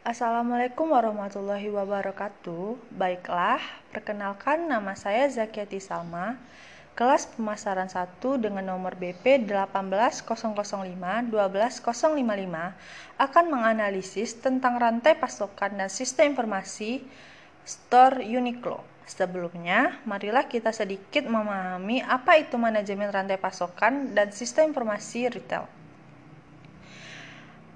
Assalamualaikum warahmatullahi wabarakatuh. Baiklah, perkenalkan nama saya Zakiati Salma, kelas pemasaran 1 dengan nomor BP 18005-12055 akan menganalisis tentang rantai pasokan dan sistem informasi store Uniqlo. Sebelumnya, marilah kita sedikit memahami apa itu manajemen rantai pasokan dan sistem informasi retail.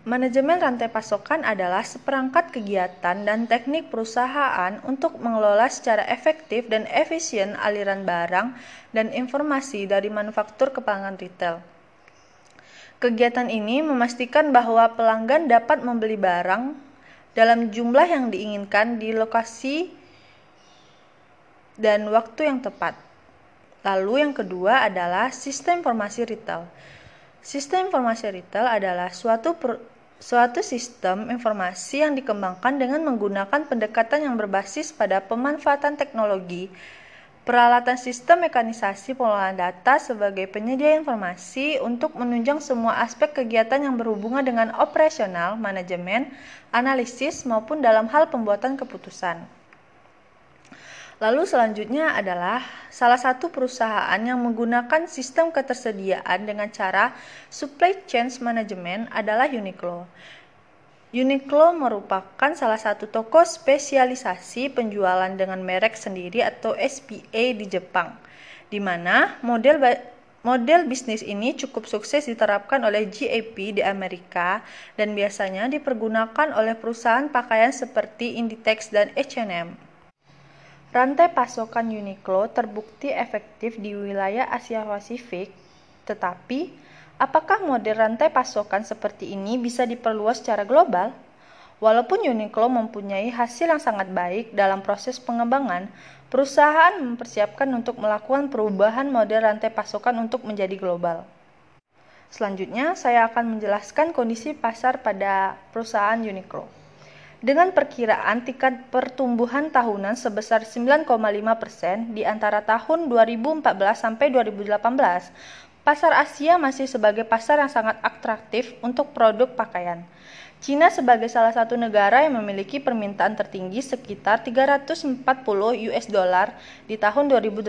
Manajemen rantai pasokan adalah seperangkat kegiatan dan teknik perusahaan untuk mengelola secara efektif dan efisien aliran barang dan informasi dari manufaktur ke pelanggan retail. Kegiatan ini memastikan bahwa pelanggan dapat membeli barang dalam jumlah yang diinginkan di lokasi dan waktu yang tepat. Lalu yang kedua adalah sistem informasi retail. Sistem informasi retail adalah suatu Suatu sistem informasi yang dikembangkan dengan menggunakan pendekatan yang berbasis pada pemanfaatan teknologi, peralatan sistem mekanisasi pengolahan data sebagai penyedia informasi untuk menunjang semua aspek kegiatan yang berhubungan dengan operasional, manajemen, analisis, maupun dalam hal pembuatan keputusan. Lalu selanjutnya adalah salah satu perusahaan yang menggunakan sistem ketersediaan dengan cara supply chain management adalah Uniqlo. Uniqlo merupakan salah satu toko spesialisasi penjualan dengan merek sendiri atau SPA di Jepang, di mana model Model bisnis ini cukup sukses diterapkan oleh GAP di Amerika dan biasanya dipergunakan oleh perusahaan pakaian seperti Inditex dan H&M. Rantai pasokan Uniqlo terbukti efektif di wilayah Asia Pasifik, tetapi apakah model rantai pasokan seperti ini bisa diperluas secara global? Walaupun Uniqlo mempunyai hasil yang sangat baik dalam proses pengembangan, perusahaan mempersiapkan untuk melakukan perubahan model rantai pasokan untuk menjadi global. Selanjutnya, saya akan menjelaskan kondisi pasar pada perusahaan Uniqlo dengan perkiraan tingkat pertumbuhan tahunan sebesar 9,5 persen di antara tahun 2014 sampai 2018. Pasar Asia masih sebagai pasar yang sangat atraktif untuk produk pakaian. Cina sebagai salah satu negara yang memiliki permintaan tertinggi sekitar 340 US dollar di tahun 2018.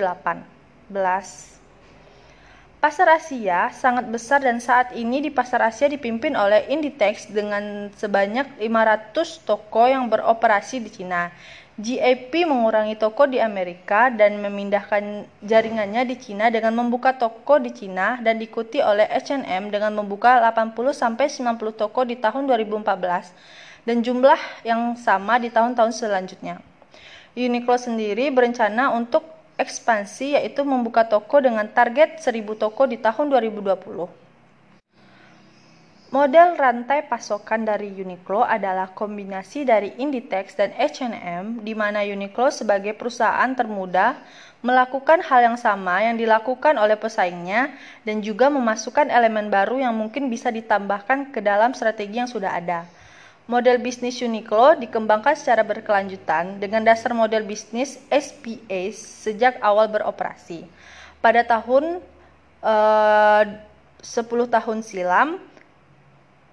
Pasar Asia sangat besar dan saat ini di pasar Asia dipimpin oleh Inditex dengan sebanyak 500 toko yang beroperasi di Cina. GAP mengurangi toko di Amerika dan memindahkan jaringannya di Cina dengan membuka toko di Cina dan diikuti oleh H&M dengan membuka 80 sampai 90 toko di tahun 2014 dan jumlah yang sama di tahun-tahun selanjutnya. Uniqlo sendiri berencana untuk ekspansi yaitu membuka toko dengan target 1000 toko di tahun 2020. Model rantai pasokan dari Uniqlo adalah kombinasi dari Inditex dan H&M di mana Uniqlo sebagai perusahaan termuda melakukan hal yang sama yang dilakukan oleh pesaingnya dan juga memasukkan elemen baru yang mungkin bisa ditambahkan ke dalam strategi yang sudah ada. Model bisnis Uniqlo dikembangkan secara berkelanjutan dengan dasar model bisnis SPA sejak awal beroperasi. Pada tahun eh, 10 tahun silam,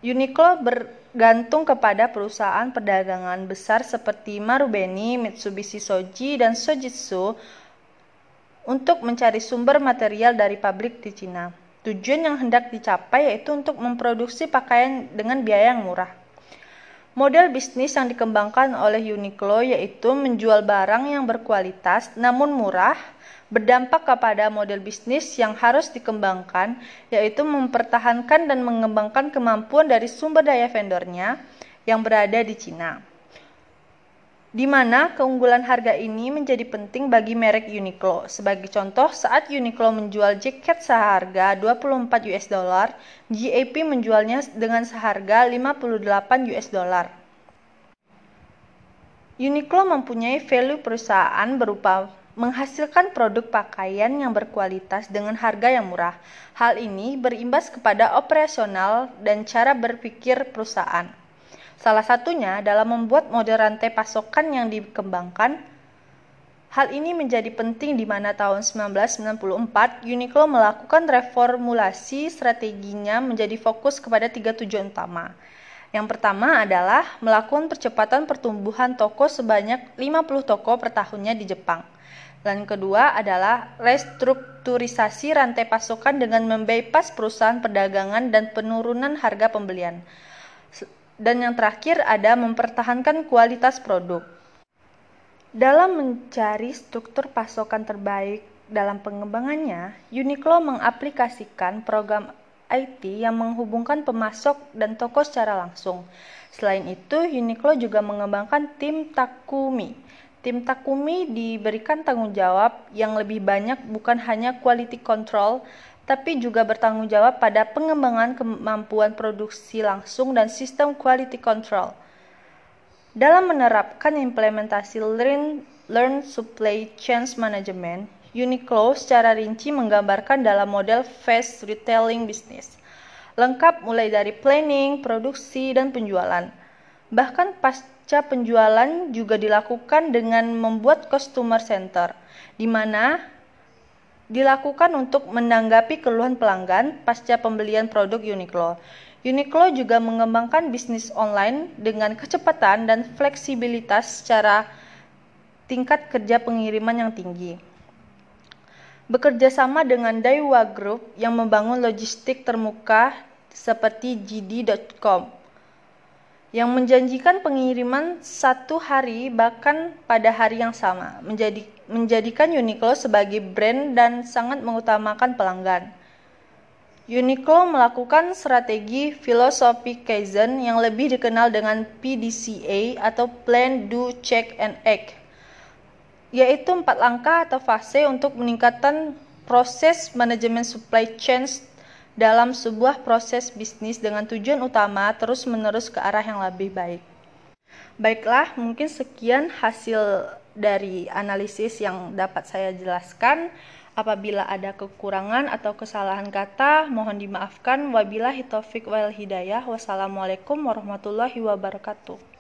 Uniqlo bergantung kepada perusahaan perdagangan besar seperti Marubeni, Mitsubishi Shoji, dan Sojitsu untuk mencari sumber material dari pabrik di Cina. Tujuan yang hendak dicapai yaitu untuk memproduksi pakaian dengan biaya yang murah. Model bisnis yang dikembangkan oleh Uniqlo yaitu menjual barang yang berkualitas namun murah, berdampak kepada model bisnis yang harus dikembangkan yaitu mempertahankan dan mengembangkan kemampuan dari sumber daya vendornya yang berada di Cina di mana keunggulan harga ini menjadi penting bagi merek Uniqlo. Sebagai contoh, saat Uniqlo menjual jaket seharga 24 US dollar, GAP menjualnya dengan seharga 58 US dollar. Uniqlo mempunyai value perusahaan berupa menghasilkan produk pakaian yang berkualitas dengan harga yang murah. Hal ini berimbas kepada operasional dan cara berpikir perusahaan. Salah satunya dalam membuat model rantai pasokan yang dikembangkan. Hal ini menjadi penting di mana tahun 1994 Uniqlo melakukan reformulasi strateginya menjadi fokus kepada tiga tujuan utama. Yang pertama adalah melakukan percepatan pertumbuhan toko sebanyak 50 toko per tahunnya di Jepang. Dan kedua adalah restrukturisasi rantai pasokan dengan membypass perusahaan perdagangan dan penurunan harga pembelian. Dan yang terakhir ada mempertahankan kualitas produk. Dalam mencari struktur pasokan terbaik dalam pengembangannya, Uniqlo mengaplikasikan program IT yang menghubungkan pemasok dan toko secara langsung. Selain itu, Uniqlo juga mengembangkan tim Takumi. Tim Takumi diberikan tanggung jawab yang lebih banyak bukan hanya quality control, tapi juga bertanggung jawab pada pengembangan kemampuan produksi langsung dan sistem quality control. Dalam menerapkan implementasi Learn, Learn Supply Chain Management, Uniqlo secara rinci menggambarkan dalam model fast retailing business. Lengkap mulai dari planning, produksi, dan penjualan. Bahkan pasca penjualan juga dilakukan dengan membuat customer center, di mana dilakukan untuk menanggapi keluhan pelanggan pasca pembelian produk Uniqlo. Uniqlo juga mengembangkan bisnis online dengan kecepatan dan fleksibilitas secara tingkat kerja pengiriman yang tinggi bekerja sama dengan Daiwa Group yang membangun logistik termuka seperti JD.com yang menjanjikan pengiriman satu hari bahkan pada hari yang sama, menjadi, menjadikan Uniqlo sebagai brand dan sangat mengutamakan pelanggan. Uniqlo melakukan strategi filosofi Kaizen yang lebih dikenal dengan PDCA atau Plan, Do, Check, and Act yaitu empat langkah atau fase untuk meningkatkan proses manajemen supply chain dalam sebuah proses bisnis dengan tujuan utama terus-menerus ke arah yang lebih baik. Baiklah, mungkin sekian hasil dari analisis yang dapat saya jelaskan. Apabila ada kekurangan atau kesalahan kata, mohon dimaafkan. Wabillahi taufik wal hidayah. Wassalamualaikum warahmatullahi wabarakatuh.